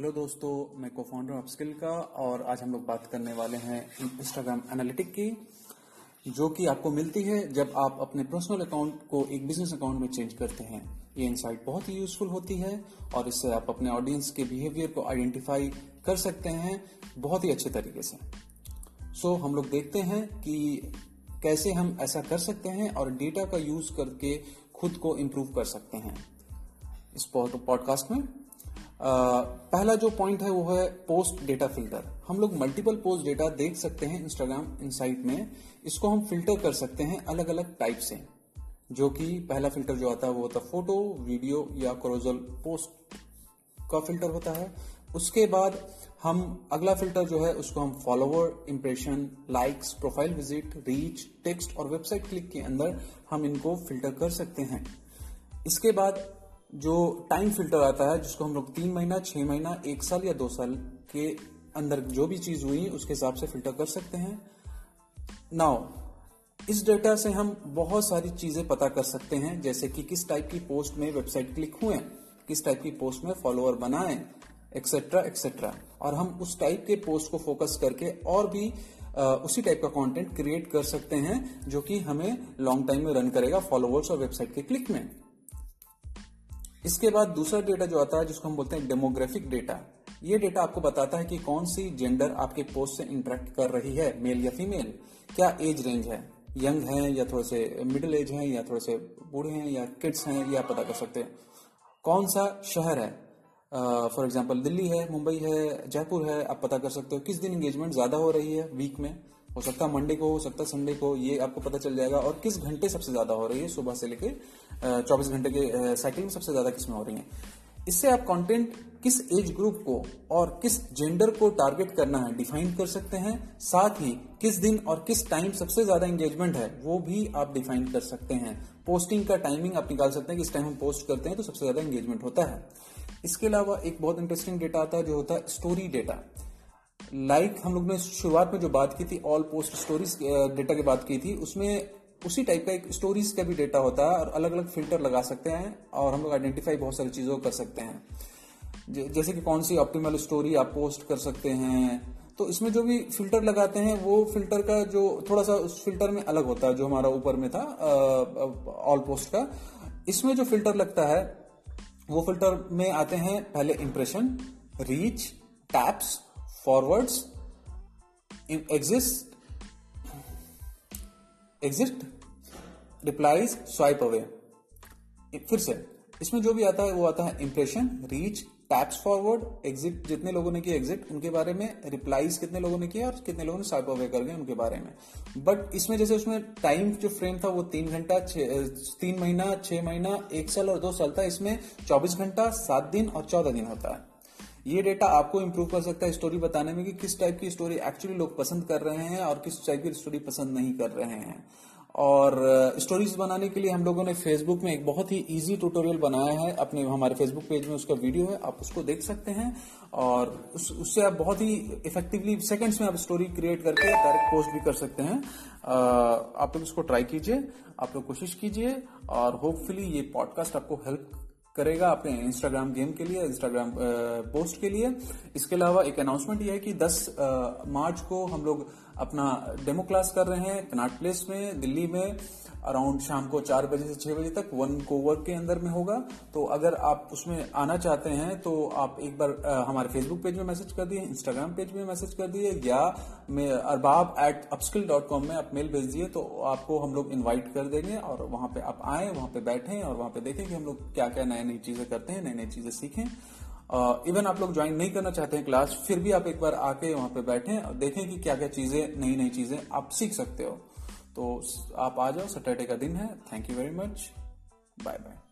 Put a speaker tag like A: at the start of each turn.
A: Hello दोस्तों मैं को फाउंडर ऑफ़ स्किल का और आज हम लोग बात करने वाले हैं इंस्टाग्राम एनालिटिक की जो कि आपको मिलती है जब आप अपने पर्सनल अकाउंट को एक बिज़नेस अकाउंट में चेंज करते हैं। ये इनसाइट बहुत ही यूजफुल होती है और इससे आप अपने ऑडियंस के बिहेवियर को आइडेंटिफाई कर सकते हैं बहुत ही अच्छे तरीके से। सो so, हम लोग देखते हैं कि कैसे हम ऐसा कर सकते हैं और डेटा का यूज़ करके खुद को इम्प्रूव कर सकते हैं। इस पॉडकास्ट में पहला जो पॉइंट है वो है पोस्ट डेटा फ़िल्टर हम लोग मल्टीपल पोस्ट डेटा देख सकते हैं इंस्टाग्राम इनसाइट में। इसको हम फ़िल्टर कर सकते हैं अलग अलग टाइप से। जो कि पहला फ़िल्टर जो आता है वो होता है फ़ोटो वीडियो या क्रोजल पोस्ट का फ़िल्टर होता है। उसके बाद हम अगला फ़िल्टर जो है उसको हम follower impression likes profile visit reach text और वेबसाइट क्लिक के अंदर हम इनको फ़िल्टर कर सकते हैं। इसके बाद जो टाइम फ़िल्टर आता है जिसको हम लोग तीन महीना छह महीना एक साल या दो साल के अंदर जो भी चीज़ हुई उसके हिसाब से फ़िल्टर कर सकते हैं। नाउ इस डेटा से हम बहुत सारी चीज़ें पता कर सकते हैं जैसे कि किस टाइप की पोस्ट में वेबसाइट क्लिक हुए किस टाइप की पोस्ट में फॉलोअर बनाए एक्सेट्रा एक्सेट्रा और हम उस टाइप के पोस्ट को फोकस करके और भी आ, उसी टाइप का कंटेंट क्रिएट कर सकते हैं जो कि हमें लॉन्ग टाइम में रन करेगा फॉलोअर्स और वेबसाइट के क्लिक में। इसके बाद दूसरा डेटा जो आता है, जिसको हम बोलते हैं डेमोग्राफिक डेटा ये डेटा आपको बताता है कि कौन सी जेंडर आपके पोस्ट से इंटरेक्ट कर रही है मेल या फीमेल क्या एज रेंज है? यंग है या थोड़े से मिडिल एज है या थोड़े से बूढ़े हैं या किड्स हैं, या पता कर सकते हैं। कौन सा शहर है? फॉर एग्ज़ाम्पल दिल्ली है, मुंबई है, जयपुर है, आप पता कर सकते हो किस दिन एंगेजमेंट ज़्यादा हो रही है वीक में? हो सकता है मंडे को, हो सकता है संडे को, ये आपको पता चल जाएगा। और किस घंटे सबसे ज़्यादा हो रही है सुबह से लेके चौबीस घंटे के साइकिल में सबसे ज़्यादा किसमें हो रही है? इससे आप कंटेंट किस एज ग्रुप को और किस जेंडर को टारगेट करना है डिफाइन कर सकते हैं। साथ ही किस दिन और किस टाइम सबसे ज़्यादा एंगेजमेंट है, वो भी आप डिफाइन कर सकते हैं। पोस्टिंग का टाइमिंग आप निकाल सकते हैं कि इस टाइम हम पोस्ट करते हैं तो सबसे ज़्यादा एंगेजमेंट होता है। इसके अलावा एक बहुत इंटरेस्टिंग डेटा आता है जो होता है स्टोरी डेटा लाइक like हम लोग ने शुरुआत में जो बात की थी ऑल पोस्ट स्टोरीज डेटा की बात की थी, उसमें उसी टाइप का एक स्टोरीज का भी डेटा होता है और अलग अलग फ़िल्टर लगा सकते हैं और हम लोग आइडेंटिफाई बहुत सारी चीज़ों कर सकते हैं। जैसे कि कौन सी ऑप्टिमल स्टोरी आप पोस्ट कर सकते हैं। तो इसमें जो भी फ़िल्टर लगाते हैं, वो फ़िल्टर का जो थोड़ा सा उस फ़िल्टर में अलग होता है, जो हमारा ऊपर में था ऑल पोस्ट का। इसमें जो फ़िल्टर लगता है, वो फ़िल्टर में आते हैं पहले impression reach taps forwards exist exit replies swipe away फिर से, इसमें जो भी आता है, वो आता है impression reach taps forward exit जितने लोगों ने किया एग्जिट उनके बारे में रिप्लाईज कितने लोगों ने किया और कितने लोगों ने स्वाइप अवे कर गए उनके बारे में। बट इसमें जैसे उसमें टाइम जो फ्रेम था, वो तीन घंटा तीन महीना, छह महीना, एक साल और दो साल था, इसमें चौबीस घंटा, सात दिन और चौदह दिन होता है। ये डेटा आपको इम्प्रूव कर सकता है स्टोरी बताने में कि किस टाइप की स्टोरी एक्चुअली लोग पसंद कर रहे हैं और किस टाइप की स्टोरी पसंद नहीं कर रहे हैं। और स्टोरीज बनाने के लिए हम लोगों ने फेसबुक में एक बहुत ही इजी ट्यूटोरियल बनाया है। अपने हमारे फेसबुक पेज में उसका वीडियो है आप उसको देख सकते हैं। और उस, उससे आप बहुत ही इफेक्टिवली सेकंड्स में आप स्टोरी क्रिएट करके डायरेक्ट पोस्ट भी कर सकते हैं। आप लोग इसको ट्राई कीजिए आप लोग कोशिश कीजिए और होपफुली ये पॉडकास्ट आपको हेल्प करेगा अपने इंस्टाग्राम गेम के लिए इंस्टाग्राम पोस्ट के लिए। इसके अलावा एक अनाउंसमेंट यह है कि 10 मार्च को हम लोग अपना डेमो क्लास कर रहे हैं कनाट प्लेस में, दिल्ली में। अराउंड शाम को चार बजे से छह बजे तक वन कोवर्क के अंदर में होगा। तो अगर आप उसमें आना चाहते हैं तो आप एक बार हमारे फेसबुक पेज में मैसेज कर दिए इंस्टाग्राम पेज में मैसेज कर दिए, या Arbab at upskill dot com में आप मेल भेज दिए तो आपको हम लोग इन्वाइट कर देंगे और वहाँ पे आप आए, वहाँ पे बैठे और वहाँ पे देखें कि हम लोग क्या क्या नई नई चीज़ें करते हैं नई नई चीज़ें सीखें। इवन आप लोग ज्वाइन नहीं करना चाहते हैं क्लास फिर भी आप एक बार आके वहाँ पे बैठें और देखें कि क्या क्या चीज़ें नई नई चीज़ें आप सीख सकते हो। तो आप आ जाओ सैटरडे का दिन है। Thank you very much bye bye